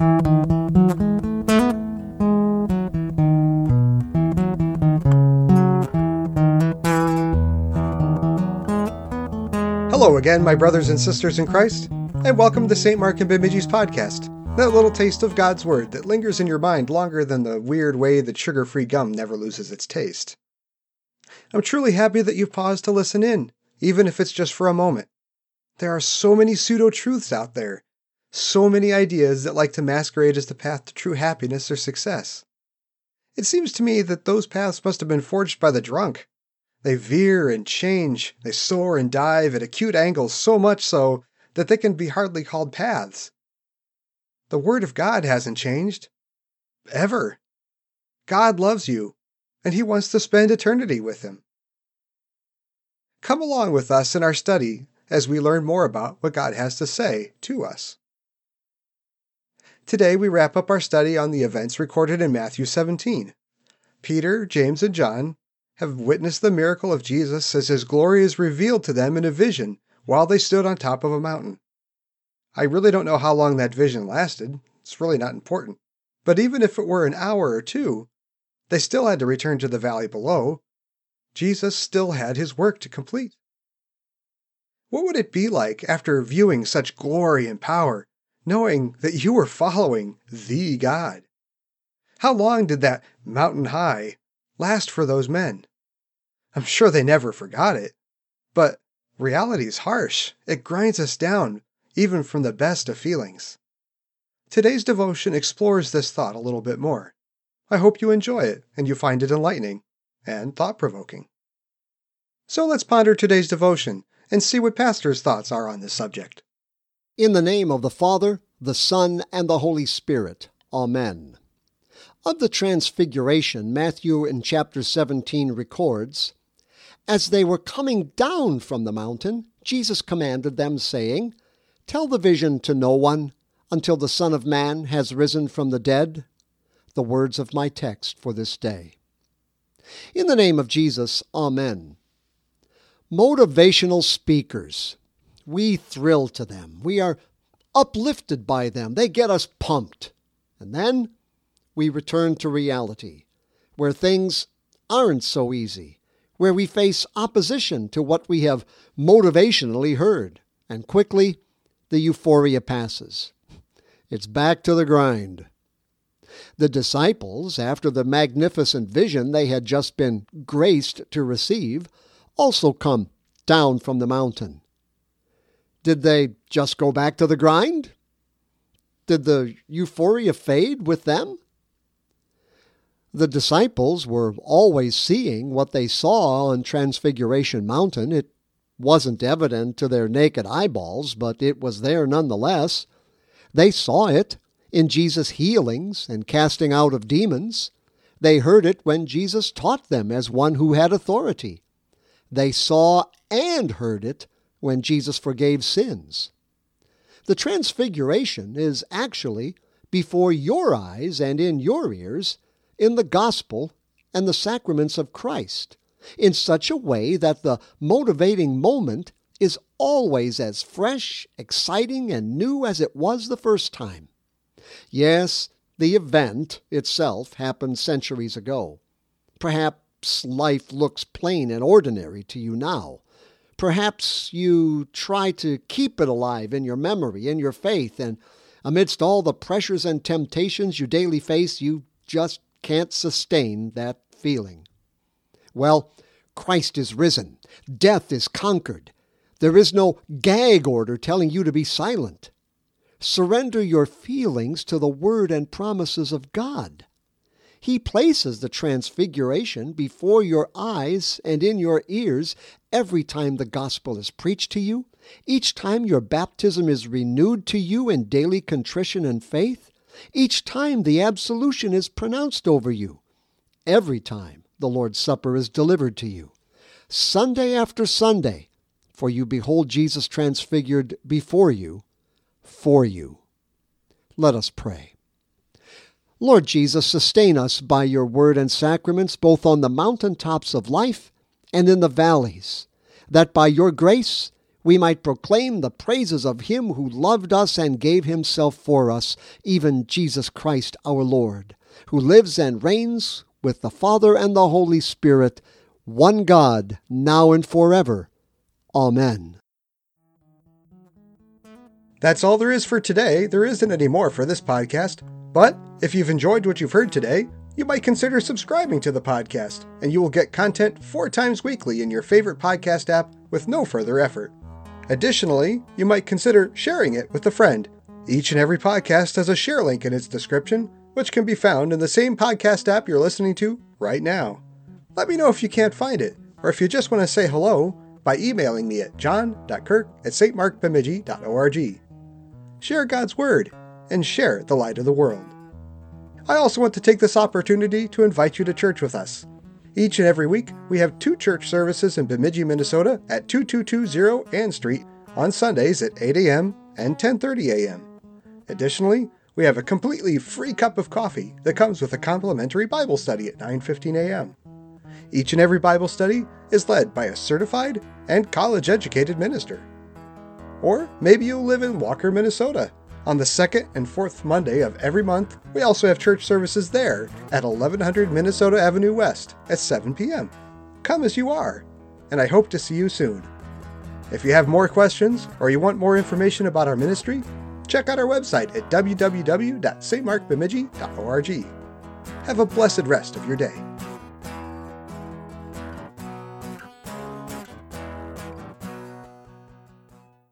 Hello again, my brothers and sisters in Christ, and welcome to St. Mark and Bemidji's podcast. That little taste of God's Word that lingers in your mind longer than the weird way that sugar free gum never loses its taste. I'm truly happy that you've paused to listen in, even if it's just for a moment. There are so many pseudo truths out there, so many ideas that like to masquerade as the path to true happiness or success. It seems to me that those paths must have been forged by the drunk. They veer and change, they soar and dive at acute angles so much so that they can be hardly called paths. The Word of God hasn't changed. Ever. God loves you, and He wants to spend eternity with Him. Come along with us in our study as we learn more about what God has to say to us. Today we wrap up our study on the events recorded in Matthew 17. Peter, James, and John have witnessed the miracle of Jesus as his glory is revealed to them in a vision while they stood on top of a mountain. I really don't know how long that vision lasted. It's really not important. But even if it were an hour or two, they still had to return to the valley below. Jesus still had his work to complete. What would it be like after viewing such glory and power, knowing that you were following the God? How long did that mountain high last for those men? I'm sure they never forgot it. But reality is harsh. It grinds us down, even from the best of feelings. Today's devotion explores this thought a little bit more. I hope you enjoy it and you find it enlightening and thought provoking. So let's ponder today's devotion and see what Pastor's thoughts are on this subject. In the name of the Father, the Son, and the Holy Spirit. Amen. Of the Transfiguration, Matthew in chapter 17 records As they were coming down from the mountain, Jesus commanded them, saying, Tell the vision to no one until the Son of Man has risen from the dead. The words of my text for this day. In the name of Jesus, Amen. Motivational speakers. We thrill to them. We are uplifted by them. They get us pumped. And then we return to reality, where things aren't so easy, where we face opposition to what we have motivationally heard, and quickly the euphoria passes. It's back to the grind. The disciples, after the magnificent vision they had just been graced to receive, also come down from the mountain. Did they just go back to the grind? Did the euphoria fade with them? The disciples were always seeing what they saw on Transfiguration Mountain. It wasn't evident to their naked eyeballs, but it was there nonetheless. They saw it in Jesus' healings and casting out of demons. They heard it when Jesus taught them as one who had authority. They saw and heard it when Jesus forgave sins. The Transfiguration is actually before your eyes and in your ears in the gospel and the sacraments of Christ in such a way that the motivating moment is always as fresh, exciting, and new as it was the first time. Yes, the event itself happened centuries ago. Perhaps life looks plain and ordinary to you now. Perhaps you try to keep it alive in your memory, in your faith, and amidst all the pressures and temptations you daily face, you just can't sustain that feeling. Well, Christ is risen. Death is conquered. There is no gag order telling you to be silent. Surrender your feelings to the word and promises of God. He places the transfiguration before your eyes and in your ears every time the gospel is preached to you, each time your baptism is renewed to you in daily contrition and faith, each time the absolution is pronounced over you, every time the Lord's Supper is delivered to you, Sunday after Sunday, for you behold Jesus transfigured before you, for you. Let us pray. Lord Jesus, sustain us by your word and sacraments, both on the mountain tops of life and in the valleys, that by your grace we might proclaim the praises of him who loved us and gave himself for us, even Jesus Christ our Lord, who lives and reigns with the Father and the Holy Spirit, one God, now and forever. Amen. That's all there is for today. There isn't any more for this podcast. But if you've enjoyed what you've heard today, you might consider subscribing to the podcast, and you will get content four times weekly in your favorite podcast app with no further effort. Additionally, you might consider sharing it with a friend. Each and every podcast has a share link in its description, which can be found in the same podcast app you're listening to right now. Let me know if you can't find it, or if you just want to say hello by emailing me at john.kirk at stmarkbemidji.org. Share God's Word and share the light of the world. I also want to take this opportunity to invite you to church with us. Each and every week, we have two church services in Bemidji, Minnesota at 2220 Ann Street on Sundays at 8 a.m. and 10:30 a.m. Additionally, we have a completely free cup of coffee that comes with a complimentary Bible study at 9:15 a.m. Each and every Bible study is led by a certified and college-educated minister. Or maybe you live in Walker, Minnesota on the second and fourth Monday of every month, we also have church services there at 1100 Minnesota Avenue West at 7 p.m. Come as you are, and I hope to see you soon. If you have more questions or you want more information about our ministry, check out our website at www.stmarkbemidji.org. Have a blessed rest of your day.